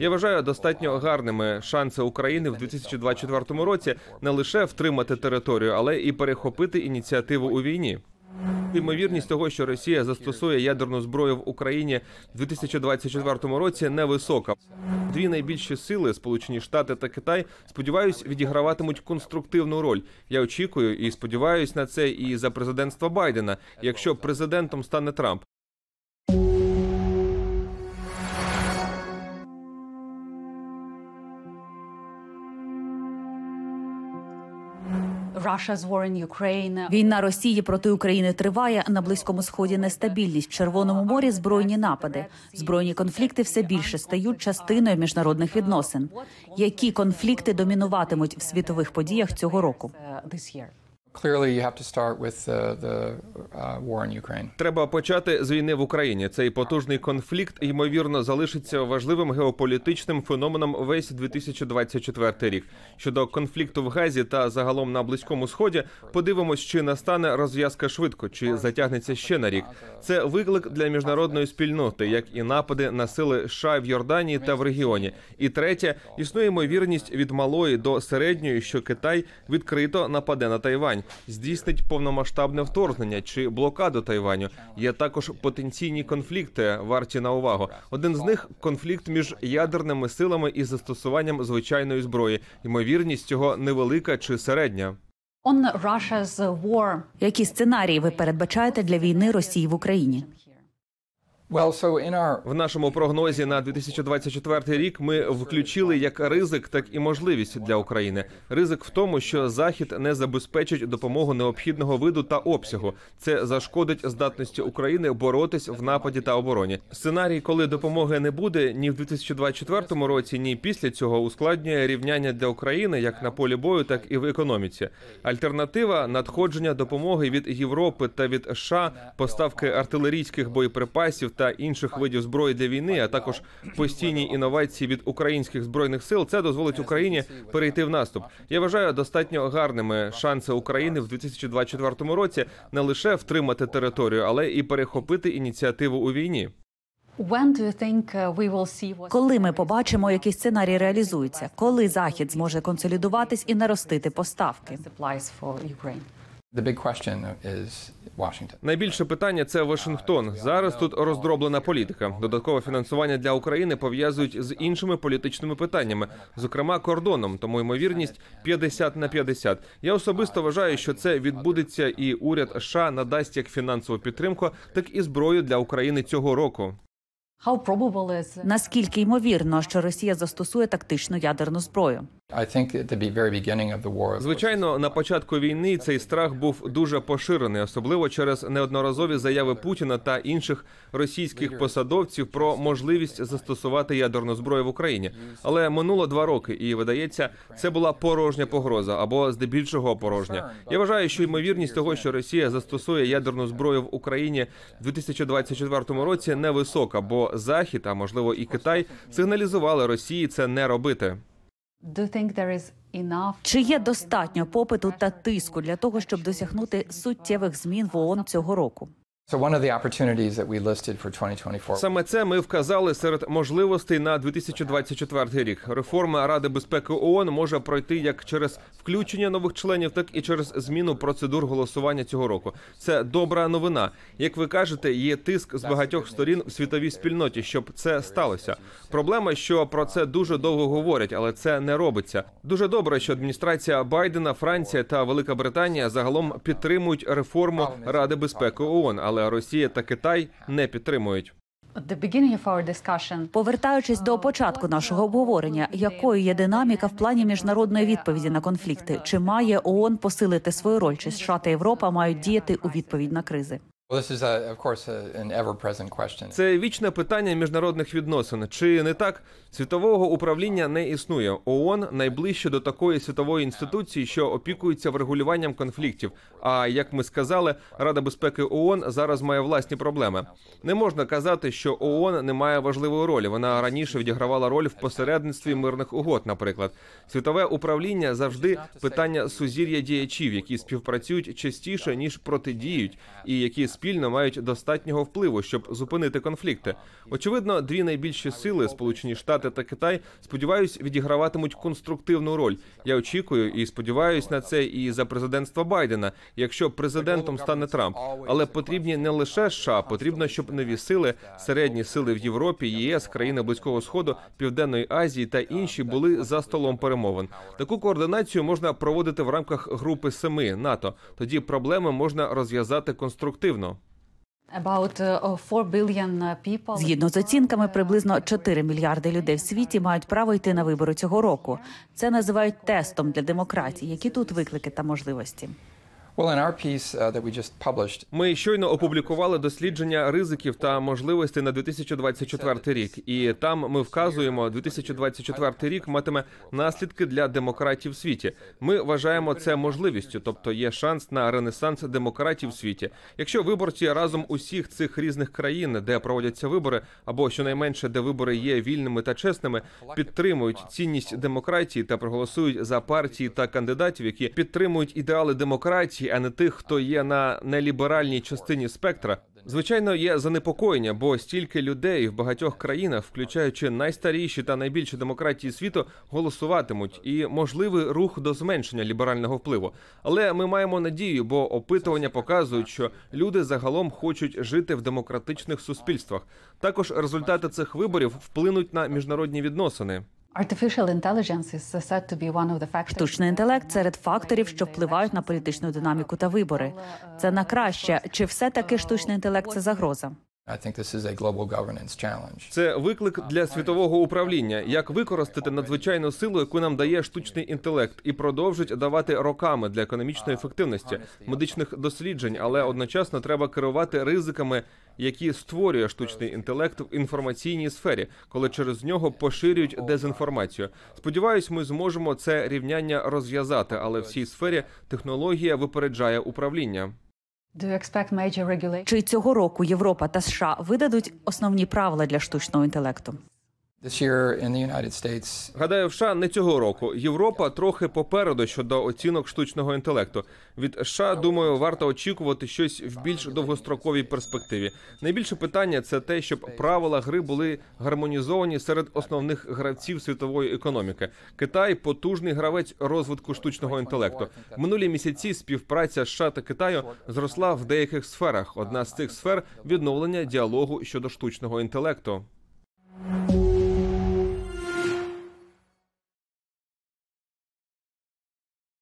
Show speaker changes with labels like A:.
A: Я вважаю достатньо гарними шанси України в 2024 році не лише втримати територію, але і перехопити ініціативу у війні. Ймовірність того, що Росія застосує ядерну зброю в Україні в 2024 році, невисока. Дві найбільші сили Сполучені Штати та Китай, сподіваюсь, відіграватимуть конструктивну роль. Я очікую і сподіваюсь на це і за президентства Байдена, якщо президентом стане Трамп.
B: Війна Росії проти України триває на близькому сході. Нестабільність в Червоному морі, збройні напади, збройні конфлікти все більше стають частиною міжнародних відносин. Які конфлікти домінуватимуть в світових подіях цього року?
C: Uh.
A: Треба почати з війни в Україні. Цей потужний конфлікт ймовірно залишиться важливим геополітичним феноменом весь 2024 рік. Щодо конфлікту в Газі та загалом на близькому сході, подивимось, чи настане розв'язка швидко, чи затягнеться ще на рік. Це виклик для міжнародної спільноти, як і напади на сили США в Йорданії та в регіоні. І третє, існує ймовірність від малої до середньої, що Китай відкрито нападе на Тайвань, здійснить повномасштабне вторгнення чи блокаду Тайваню. Є також потенційні конфлікти, варті на увагу. Один з них конфлікт між ядерними силами і застосуванням звичайної зброї. Ймовірність цього невелика чи середня.
B: Які сценарії ви передбачаєте для війни Росії в Україні?
A: В нашому прогнозі на 2024 рік ми включили як ризик, так і можливість для України. Ризик в тому, що Захід не забезпечить допомогу необхідного виду та обсягу. Це зашкодить здатності України боротись в нападі та обороні. Сценарій, коли допомоги не буде ні в 2024 році, ні після цього ускладнює рівняння для України як на полі бою, так і в економіці. Альтернатива надходження допомоги від Європи та від США, поставки артилерійських боєприпасів та інших видів зброї для війни, а також постійні інновації від українських збройних сил. Це дозволить Україні перейти в наступ. Я вважаю достатньо гарними шанси України в 2024 році не лише втримати територію, але і перехопити ініціативу у війні.
C: uh,
B: Коли ми побачимо, який сценарій реалізується, коли захід зможе консолідуватись і наростити поставки?
A: Найбільше питання це Вашингтон. Зараз тут роздроблена політика. Додаткове фінансування для України пов'язують з іншими політичними питаннями, зокрема кордоном. Тому ймовірність 50 на 50. Я особисто вважаю, що це відбудеться, і уряд США надасть як фінансову підтримку, так і зброю для України цього року.
C: How
B: Наскільки ймовірно, що Росія застосує тактичну ядерну зброю?
A: Звичайно, на початку війни цей страх був дуже поширений, особливо через неодноразові заяви Путіна та інших російських посадовців про можливість застосувати ядерну зброю в Україні. Але минуло два роки, і видається, це була порожня погроза або здебільшого порожня. Я вважаю, що ймовірність того, що Росія застосує ядерну зброю в Україні в 2024 році, невисока, бо Захід, а можливо і Китай, сигналізували Росії це не робити.
B: Чи є достатньо попиту та тиску для того, щоб досягнути суттєвих змін в ООН цього року?
D: So one of the opportunities that we listed for 2024
A: Саме це ми вказали серед можливостей на 2024 рік. Реформа Ради безпеки ООН може пройти як через включення нових членів, так і через зміну процедур голосування цього року. Це добра новина. Як ви кажете, є тиск з багатьох сторін в світовій спільноті, щоб це сталося. Проблема, що про це дуже довго говорять, але це не робиться. Дуже добре, що адміністрація Байдена, Франція та Велика Британія загалом підтримують реформу Ради безпеки ООН, але Росія та Китай не підтримують.
B: Повертаючись до початку нашого обговорення, якою є динаміка в плані міжнародної відповіді на конфлікти? Чи має ООН посилити свою роль? Чи США та Європа мають діяти у відповідь на кризи?
D: Ever-present question
A: Це вічне питання міжнародних відносин. Чи не так світового управління не існує? ООН найближче до такої світової інституції, що опікується врегулюванням конфліктів. А як ми сказали, Рада безпеки ООН зараз має власні проблеми. Не можна казати, що ООН не має важливої ролі. Вона раніше відігравала роль в посередництві мирних угод. Наприклад, світове управління завжди питання сузір'я діячів, які співпрацюють частіше ніж протидіють, і які спільно мають достатнього впливу, щоб зупинити конфлікти. Очевидно, дві найбільші сили Сполучені Штати та Китай, сподіваюсь, відіграватимуть конструктивну роль. Я очікую і сподіваюся на це і за президентства Байдена, якщо президентом стане Трамп. Але потрібні не лише США, потрібно, щоб нові сили, середні сили в Європі, ЄС, країни Близького Сходу, Південної Азії та інші були за столом перемовин. Таку координацію можна проводити в рамках групи семи НАТО. Тоді проблеми можна розв'язати конструктивно.
B: Згідно з оцінками, приблизно 4 мільярди людей в світі мають право йти на вибори цього року. Це називають тестом для демократії. Які тут виклики та можливості?
D: Uh,
A: Ми щойно опублікували дослідження ризиків та можливостей на 2024 рік, і там ми вказуємо, 2024 рік матиме наслідки для демократів в світі. Ми вважаємо це можливістю, тобто є шанс на ренесанс демократів в світі. Якщо виборці разом усіх цих різних країн, де проводяться вибори, або щонайменше де вибори є вільними та чесними, підтримують цінність демократії та проголосують за партії та кандидатів, які підтримують ідеали демократії, а не тих, хто є на неліберальній частині спектра. Звичайно, є занепокоєння, бо стільки людей в багатьох країнах, включаючи найстаріші та найбільші демократії світу, голосуватимуть, і можливий рух до зменшення ліберального впливу. Але ми маємо надію, бо опитування показують, що люди загалом хочуть жити в демократичних суспільствах. Також результати цих виборів вплинуть на міжнародні відносини.
B: Штучний інтелект серед факторів, що впливають на політичну динаміку та вибори. Це на краще. Чи все таки штучний інтелект це загроза?
A: Це виклик для світового управління, як використати надзвичайну силу, яку нам дає штучний інтелект, і продовжить давати роками для економічної ефективності, медичних досліджень, але одночасно треба керувати ризиками, які створює штучний інтелект в інформаційній сфері, коли через нього поширюють дезінформацію. Сподіваюсь, ми зможемо це рівняння розв'язати, але в цій сфері технологія випереджає управління.
B: Чи цього року Європа та США видадуть основні правила для штучного інтелекту?
A: Гадаю, в США не цього року. Європа трохи попереду щодо оцінок штучного інтелекту. Від США, думаю, варто очікувати щось в більш довгостроковій перспективі. Найбільше питання це те, щоб правила гри були гармонізовані серед основних гравців світової економіки. Китай потужний гравець розвитку штучного інтелекту. Минулі місяці співпраця США та Китаю зросла в деяких сферах. Одна з цих сфер відновлення діалогу щодо штучного інтелекту.